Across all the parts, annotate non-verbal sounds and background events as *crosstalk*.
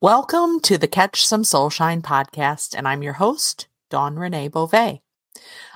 Welcome to the Catch Some Soulshine podcast, and I'm your host, Dawn Renee Bova.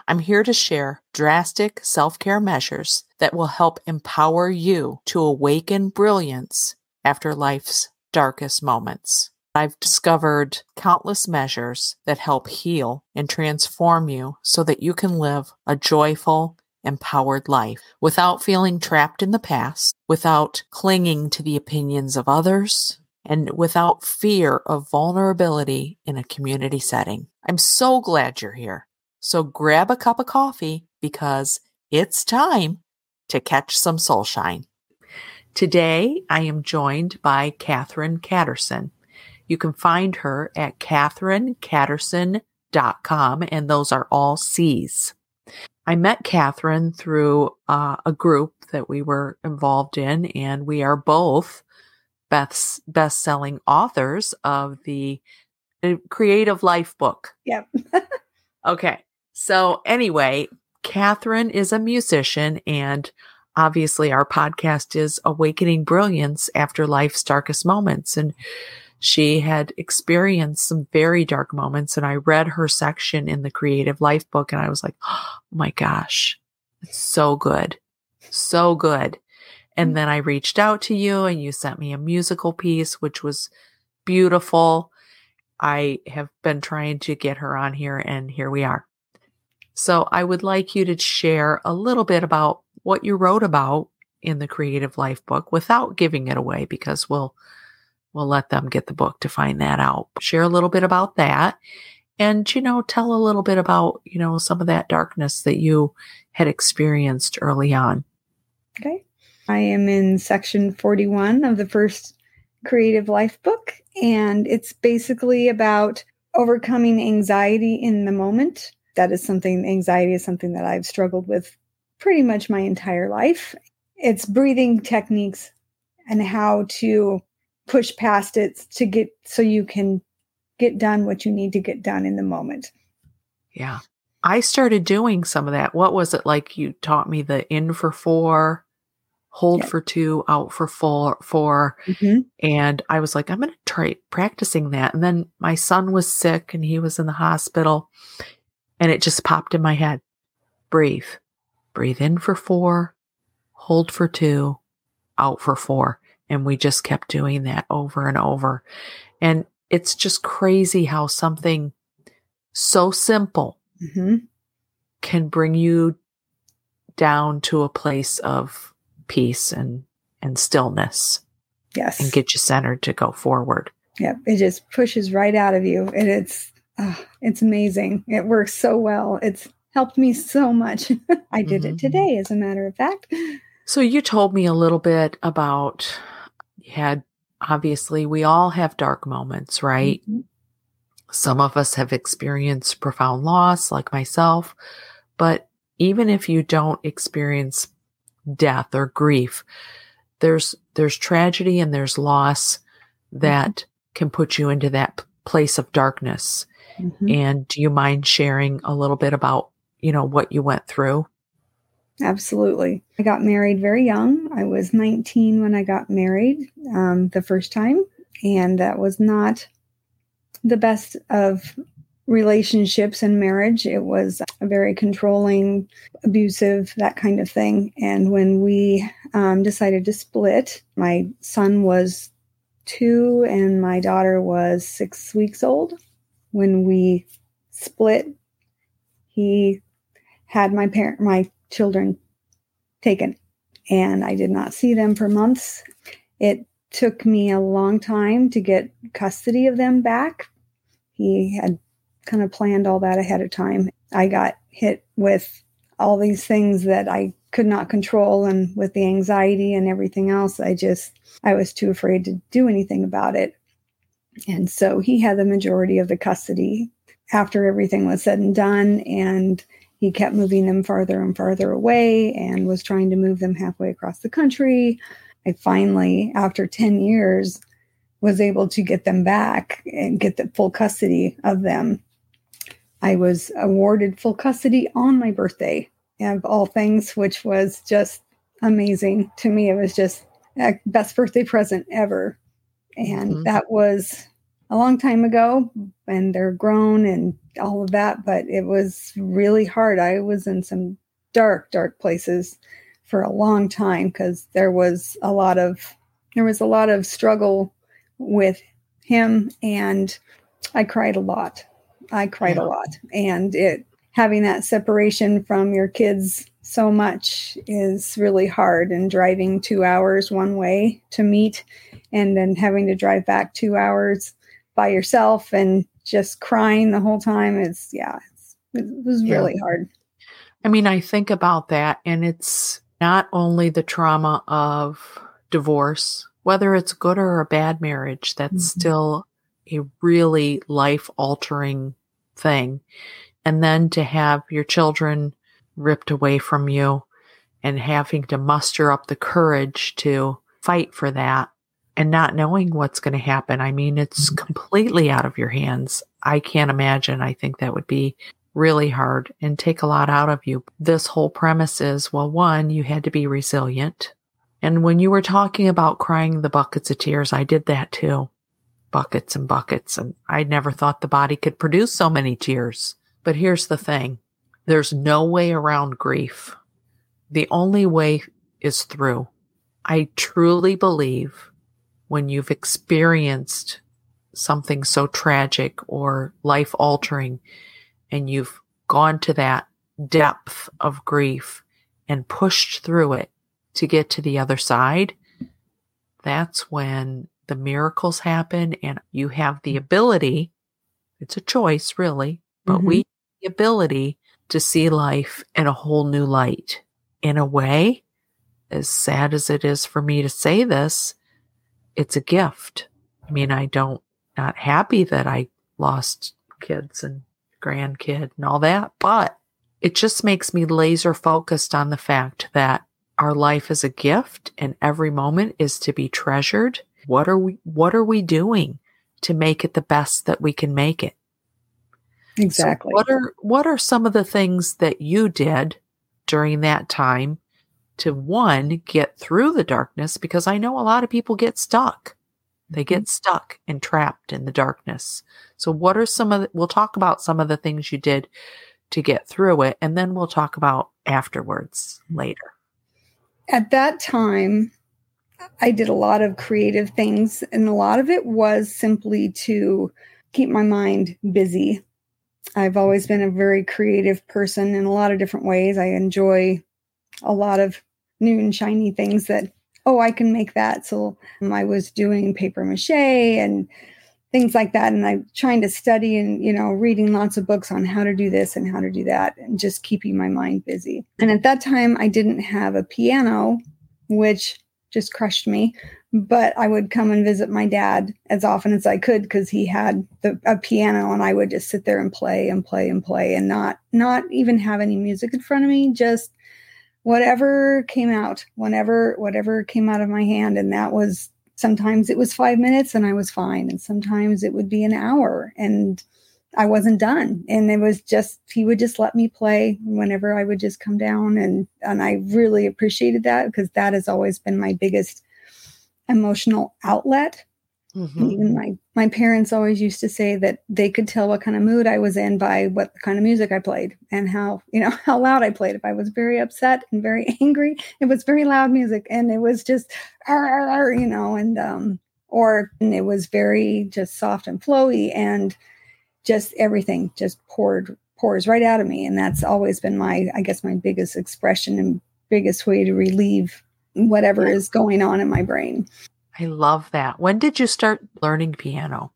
I'm here to share drastic self care measures that will help empower you to awaken brilliance after life's darkest moments. I've discovered countless measures that help heal and transform you so that you can live a joyful, empowered life without feeling trapped in the past, without clinging to the opinions of others, and without fear of vulnerability in a community setting. I'm so glad you're here. So grab a cup of coffee because it's time to catch some soulshine. Today, I am joined by Catherine Catterson. You can find her at catherinecatterson.com, and those are all C's. I met Catherine through uh, a group that we were involved in, and we are both Beth's best-selling authors of the uh, Creative Life book. Yep. *laughs* okay. So anyway, Catherine is a musician and obviously our podcast is Awakening Brilliance after life's darkest moments. And she had experienced some very dark moments. And I read her section in the Creative Life book and I was like, *gasps* oh my gosh, it's so good. So good. And mm. then I reached out to you and you sent me a musical piece, which was beautiful. I have been trying to get her on here and here we are. So I would like you to share a little bit about what you wrote about in the Creative Life book without giving it away because we'll we'll let them get the book to find that out. Share a little bit about that and you know tell a little bit about, you know, some of that darkness that you had experienced early on. Okay. I am in section 41 of the first Creative Life book, and it's basically about overcoming anxiety in the moment. That is something, anxiety is something that I've struggled with pretty much my entire life. It's breathing techniques and how to push past it to get so you can get done what you need to get done in the moment. Yeah. I started doing some of that. What was it like? You taught me the in for four, hold for two, out for four, 4 mm-hmm. And I was like, I'm going to try practicing that. And then my son was sick and he was in the hospital. And it just popped in my head breathe, breathe in for four, hold for two, out for four. And we just kept doing that over and over. And it's just crazy how something so simple mm-hmm. can bring you down to a place of peace and and stillness. Yes. And get you centered to go forward. Yep. It just pushes right out of you. And it's oh, it's amazing. It works so well. It's helped me so much. *laughs* I did mm-hmm. it today, as a matter of fact. So you told me a little bit about you had obviously we all have dark moments, right? Mm-hmm. Some of us have experienced profound loss, like myself, but even if you don't experience death or grief. There's there's tragedy and there's loss that mm-hmm. can put you into that place of darkness. Mm-hmm. And do you mind sharing a little bit about, you know, what you went through? Absolutely. I got married very young. I was 19 when I got married um, the first time, and that was not the best of relationships and marriage. It was a very controlling, abusive, that kind of thing. And when we um, decided to split, my son was two and my daughter was six weeks old. When we split, he had my parent, my children taken, and I did not see them for months. It took me a long time to get custody of them back. He had kind of planned all that ahead of time. I got hit with all these things that I could not control and with the anxiety and everything else, I just I was too afraid to do anything about it. And so he had the majority of the custody after everything was said and done and he kept moving them farther and farther away and was trying to move them halfway across the country. I finally, after 10 years, was able to get them back and get the full custody of them I was awarded full custody on my birthday of all things, which was just amazing to me. It was just a best birthday present ever. And mm-hmm. that was a long time ago and they're grown and all of that, but it was really hard. I was in some dark, dark places for a long time because there was a lot of there was a lot of struggle with him and I cried a lot. I cried yeah. a lot. And it having that separation from your kids so much is really hard and driving two hours one way to meet and then having to drive back two hours by yourself and just crying the whole time is yeah it's, it was yeah. really hard i mean i think about that and it's not only the trauma of divorce whether it's good or a bad marriage that's mm-hmm. still a really life altering thing and then to have your children ripped away from you and having to muster up the courage to fight for that and not knowing what's going to happen. I mean, it's mm-hmm. completely out of your hands. I can't imagine. I think that would be really hard and take a lot out of you. This whole premise is well, one, you had to be resilient. And when you were talking about crying the buckets of tears, I did that too. Buckets and buckets. And I never thought the body could produce so many tears. But here's the thing there's no way around grief. The only way is through. I truly believe when you've experienced something so tragic or life altering and you've gone to that depth of grief and pushed through it to get to the other side, that's when the miracles happen and you have the ability. It's a choice, really, but mm-hmm. we the ability to see life in a whole new light. In a way, as sad as it is for me to say this, it's a gift. I mean, I don't, not happy that I lost kids and grandkid and all that, but it just makes me laser focused on the fact that our life is a gift and every moment is to be treasured. What are we, what are we doing to make it the best that we can make it? Exactly. So what are, what are some of the things that you did during that time to one, get through the darkness because I know a lot of people get stuck. They get mm-hmm. stuck and trapped in the darkness. So what are some of the, we'll talk about some of the things you did to get through it and then we'll talk about afterwards later. At that time, I did a lot of creative things and a lot of it was simply to keep my mind busy. I've always been a very creative person in a lot of different ways. I enjoy a lot of new and shiny things that oh i can make that so um, i was doing paper mache and things like that and i'm trying to study and you know reading lots of books on how to do this and how to do that and just keeping my mind busy and at that time i didn't have a piano which just crushed me. But i would come and visit my dad as often as i could because he had the, a piano and i would just sit there and play and play and play and not not even have any music in front of me just whatever came out, whenever whatever came out of my hand, and that was sometimes it was five minutes and I was fine, and sometimes it would be an hour. And I wasn't done. And it was just he would just let me play whenever I would just come down, and and I really appreciated that because that has always been my biggest emotional outlet Mm-hmm. Even my my parents always used to say that they could tell what kind of mood I was in by what kind of music I played and how you know *laughs* how loud I played. If I was very upset and very *laughs* angry, it was very loud music, and it was just you know, and um, or and it was very just soft and flowy, and just everything just poured pours right out of me, and that's always been my I guess my biggest expression and biggest way to relieve whatever is going on in my brain. I love that. When did you start learning piano?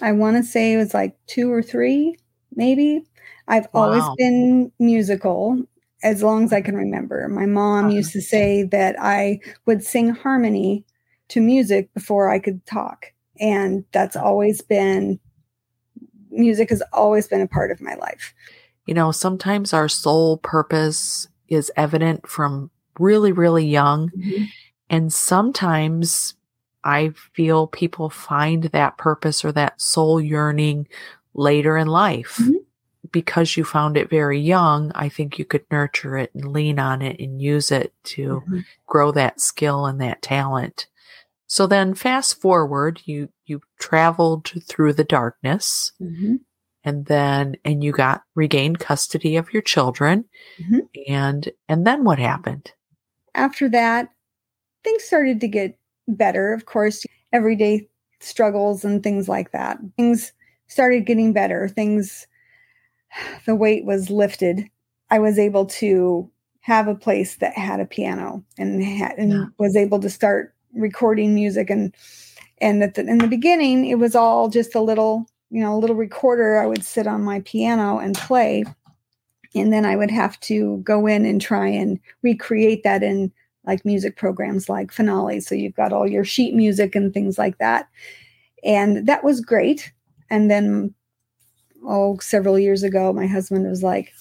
I want to say it was like two or three, maybe. I've wow. always been musical as long as I can remember. My mom uh-huh. used to say that I would sing harmony to music before I could talk. And that's always been, music has always been a part of my life. You know, sometimes our sole purpose is evident from really, really young. Mm-hmm. And sometimes I feel people find that purpose or that soul yearning later in life. Mm-hmm. Because you found it very young, I think you could nurture it and lean on it and use it to mm-hmm. grow that skill and that talent. So then fast forward, you, you traveled through the darkness Mhm. and then and you got regained custody of your children Mhm. and and then what happened After that, things started to get better. Of course, everyday struggles and things like that. Things started getting better. Things, *sighs* the weight was lifted. I was able to have a place that had a piano and had, and Yeah. was able to start recording music and and at the, in the beginning it was all just a little you know a little recorder i would sit on my piano and play. And then i would have to go in and try and recreate that in like music programs like finale. So you've got all your sheet music and things like that. And that was great. And then oh several years ago my husband was like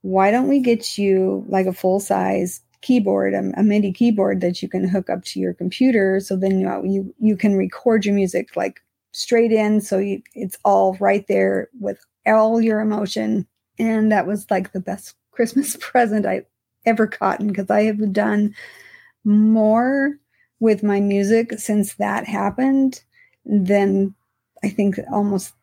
why don't we get you like a full size keyboard a, a midi keyboard that you can hook up to your computer. So then you you you can record your music like straight in. So you, it's all right there with all your emotion. And that was like the best *laughs* christmas present i ever gotten because i have done more with my music since that happened than i think almost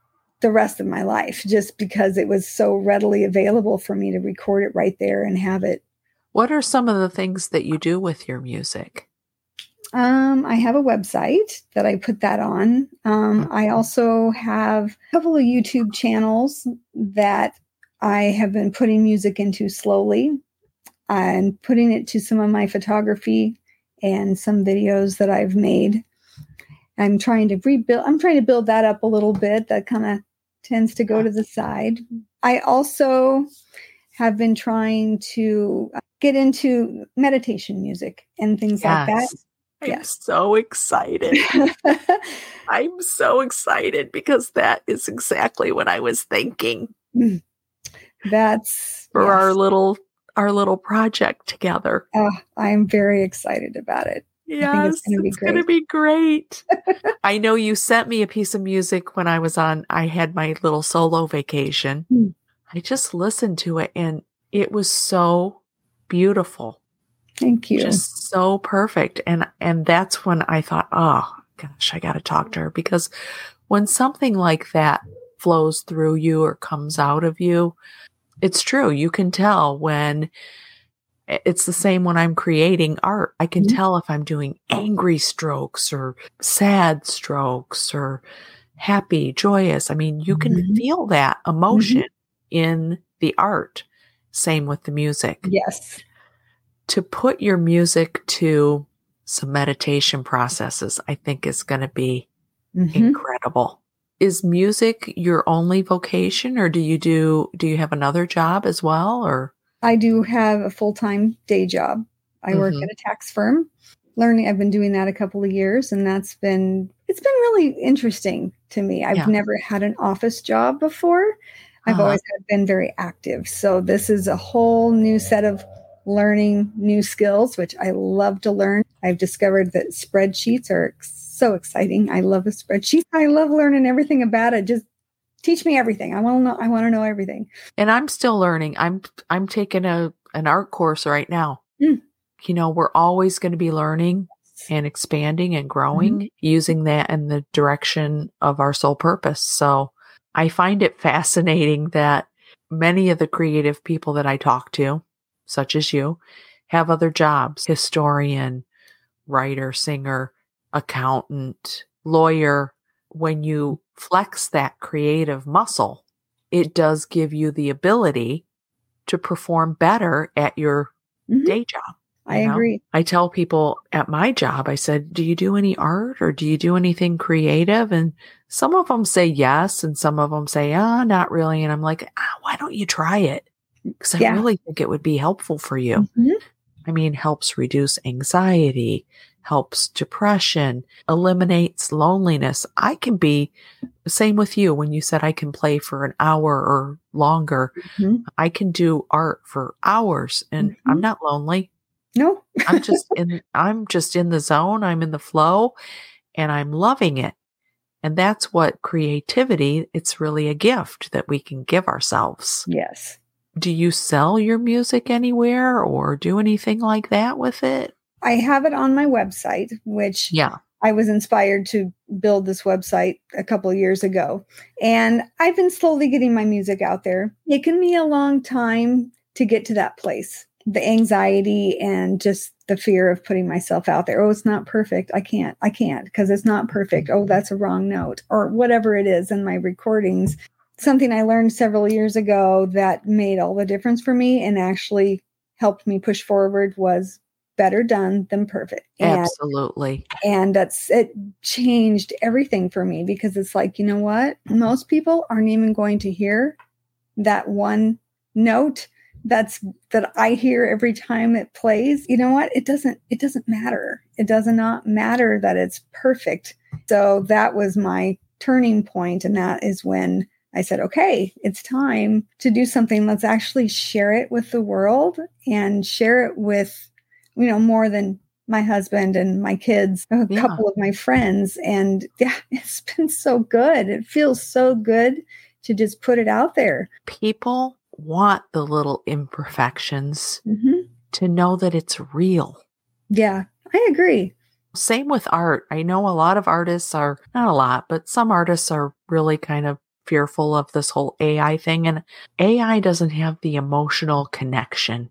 the rest of my life just because it was so readily available for me to record it right there and have it what are some of the things that you do with your music um, I have a website that I put that on. Um, I also have a couple of YouTube channels that I have been putting music into slowly and putting it to some of my photography and some videos that I've made. I'm trying to rebuild, I'm trying to build that up a little bit. That kind of tends to go to the side. I also have been trying to get into meditation music and things like that. I'm Yes. so excited. *laughs* I'm so excited because that is exactly what I was thinking That's for yes. our little our little project together. Oh, I'm very excited about it. Yes, it's gonna be gonna be great. *laughs* I know you sent me a piece of music when I was on. I had my little solo vacation. Hmm. I just listened to it, and it was so beautiful, Thank you. just so perfect. And and that's when I thought, oh gosh, I got to talk to her because when something like that flows through you or comes out of you, it's true. You can tell when it's the same when I'm creating art. I can Mhm. tell if I'm doing angry strokes or sad strokes or happy, joyous. I mean, you can Mhm. feel that emotion in the art. Same with the music. yes. To put your music to some meditation processes, I think is going to be Mhm. incredible. Is music your only vocation or do you do do you have another job as well or I do have a full time day job. I work Mhm. at a tax firm. Learning, I've been doing that a couple of years, and that's been it's been really interesting to me. I've Yeah. never had an office job before. I've Uh-huh. always had, been very active, so this is a whole new set of learning new skills, which I love to learn. I've discovered that spreadsheets are so exciting. I love a spreadsheet. I love learning everything about it. Just teach me everything. I want to know. I want to know everything. and I'm still learning. I'm I'm taking a an art course right now. Mm. You know, we're always going to be learning and expanding and growing using that in the direction of our sole purpose. So I find it fascinating that many of the creative people that I talk to, such as you, have other jobs historian, writer, singer, accountant, lawyer. When you flex that creative muscle, it does give you the ability to perform better at your Mhm. day job. I know? agree. I tell people at my job, I said, Do you do any art or do you do anything creative? And some of them say yes, and some of them say, Ah, not really. And I'm like, ah, Why don't you try it? Because I Yeah. really think it would be helpful for you. Mhm. I mean, helps reduce anxiety, helps depression, eliminates loneliness. I can be same with you when you said I can play for an hour or longer. Mhm. I can do art for hours and I'm Mhm. not lonely. No. I'm just *laughs* in I'm just in the zone, I'm in the flow and I'm loving it. And that's what creativity, it's really a gift that we can give ourselves. yes. Do you sell your music anywhere or do anything like that with it? I have it on my website, which Yeah. I was inspired to build this website a couple years ago. And I've been slowly getting my music out there. It can be a long time to get to that place. The anxiety and just the fear of putting myself out there. Oh, it's not perfect. I can't. I can't because it's not perfect. Oh, that's a wrong note or whatever it is in my recordings. Something I learned several years ago that made all the difference for me and actually helped me push forward was better done than perfect. And, Absolutely. And that's it changed everything for me because it's like, you know what? Most people aren't even going to hear that one note that's that I hear every time it plays. You know what? It doesn't it doesn't matter. It does not matter that it's perfect. So that was my turning point and that is when I said, okay, it's time to do something. Let's actually share it with the world and share it with you know, more than my husband and my kids, a yeah. couple of my friends. And yeah, *laughs* it's been so good. It feels so good to just put it out there. People want the little imperfections mm-hmm. to know that it's real. Yeah, I agree. Same with art. I know a lot of artists are, not a lot, but some artists are really kind of fearful of this whole AI thing. And AI doesn't have the emotional connection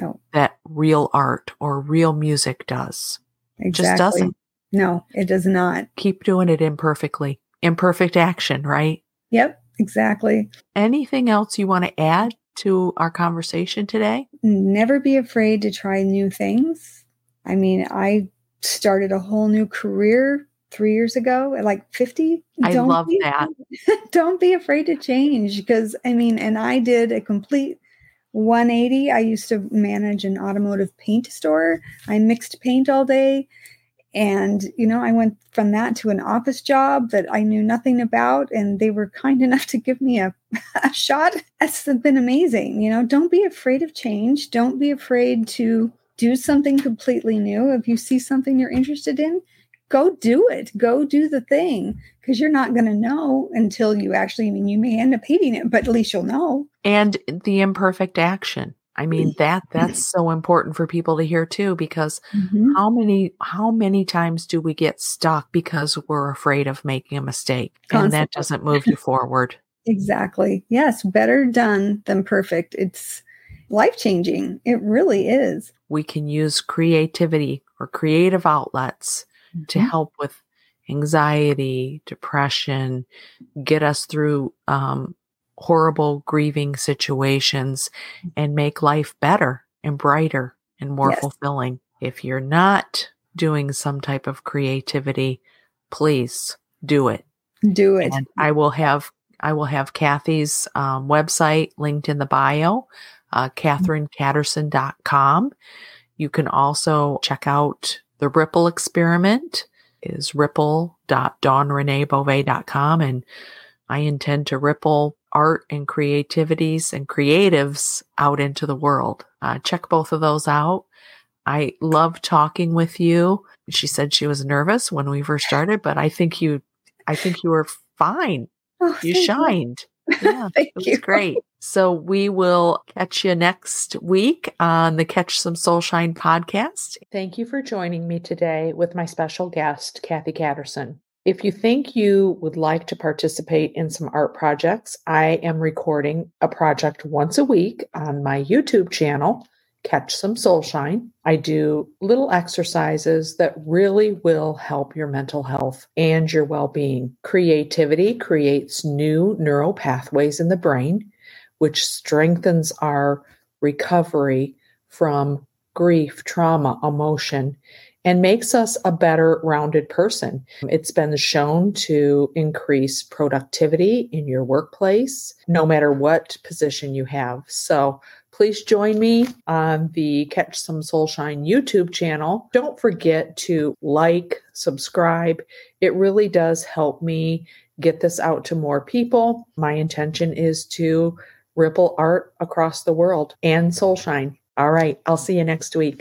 no. that real art or real music does. Exactly. It just doesn't. No, it does not. Keep doing it imperfectly. Imperfect action, right? Yep, exactly. Anything else you want to add to our conversation today? Never be afraid to try new things. I mean, I started a whole new career three years ago at like 50. I don't love be, that. *laughs* don't be afraid to change because, I mean, and I did a complete 180. I used to manage an automotive paint store. I mixed paint all day. And, you know, I went from that to an office job that I knew nothing about. And they were kind *laughs* enough to give me a, a shot. That's been amazing. You know, don't be afraid of change. Don't be afraid to do something completely new. If you see something you're interested in, go do it. Go do the thing because you're not going to know until you actually, I mean, you may end up hating it, but at least you'll know. And the imperfect action. I mean that that's so important for people to hear too because mm-hmm. how many how many times do we get stuck because we're afraid of making a mistake Constantly. and that doesn't move you forward. *laughs* exactly. Yes, better done than perfect. It's life-changing. It really is. We can use creativity or creative outlets mm-hmm. to help with anxiety, depression, get us through um, horrible grieving situations and make life better and brighter and more yes. fulfilling. If you're not doing some type of creativity, please do it. Do it. And I will have I will have Cathy's um, website linked in the bio, uh, catherinecatterson.com. You can also check out the Ripple experiment is ripple.dawnreneebova.com. And I intend to ripple art and creativities and creatives out into the world. Uh, check both of those out. I love talking with you. She said she was nervous when we first started, but I think you, I think you were fine. Oh, you shined. You. *laughs* Yeah, it was you. great. So we will catch you next week on the Catch Some Soulshine podcast. Thank you for joining me today with my special guest, Cathy Catterson. If you think you would like to participate in some art projects, I am recording a project once a week on my YouTube channel, Catch Some Soulshine. I do little exercises that really will help your mental health and your well being. Creativity creates new neural pathways in the brain which strengthens our recovery from grief, trauma, emotion, and makes us a better rounded person. It's been shown to increase productivity in your workplace, no matter what position you have. So please join me on the Catch Some Soulshine YouTube channel. Don't forget to like, subscribe. It really does help me get this out to more people. My intention is to ripple art across the world and soulshine. All right. I'll see you next week.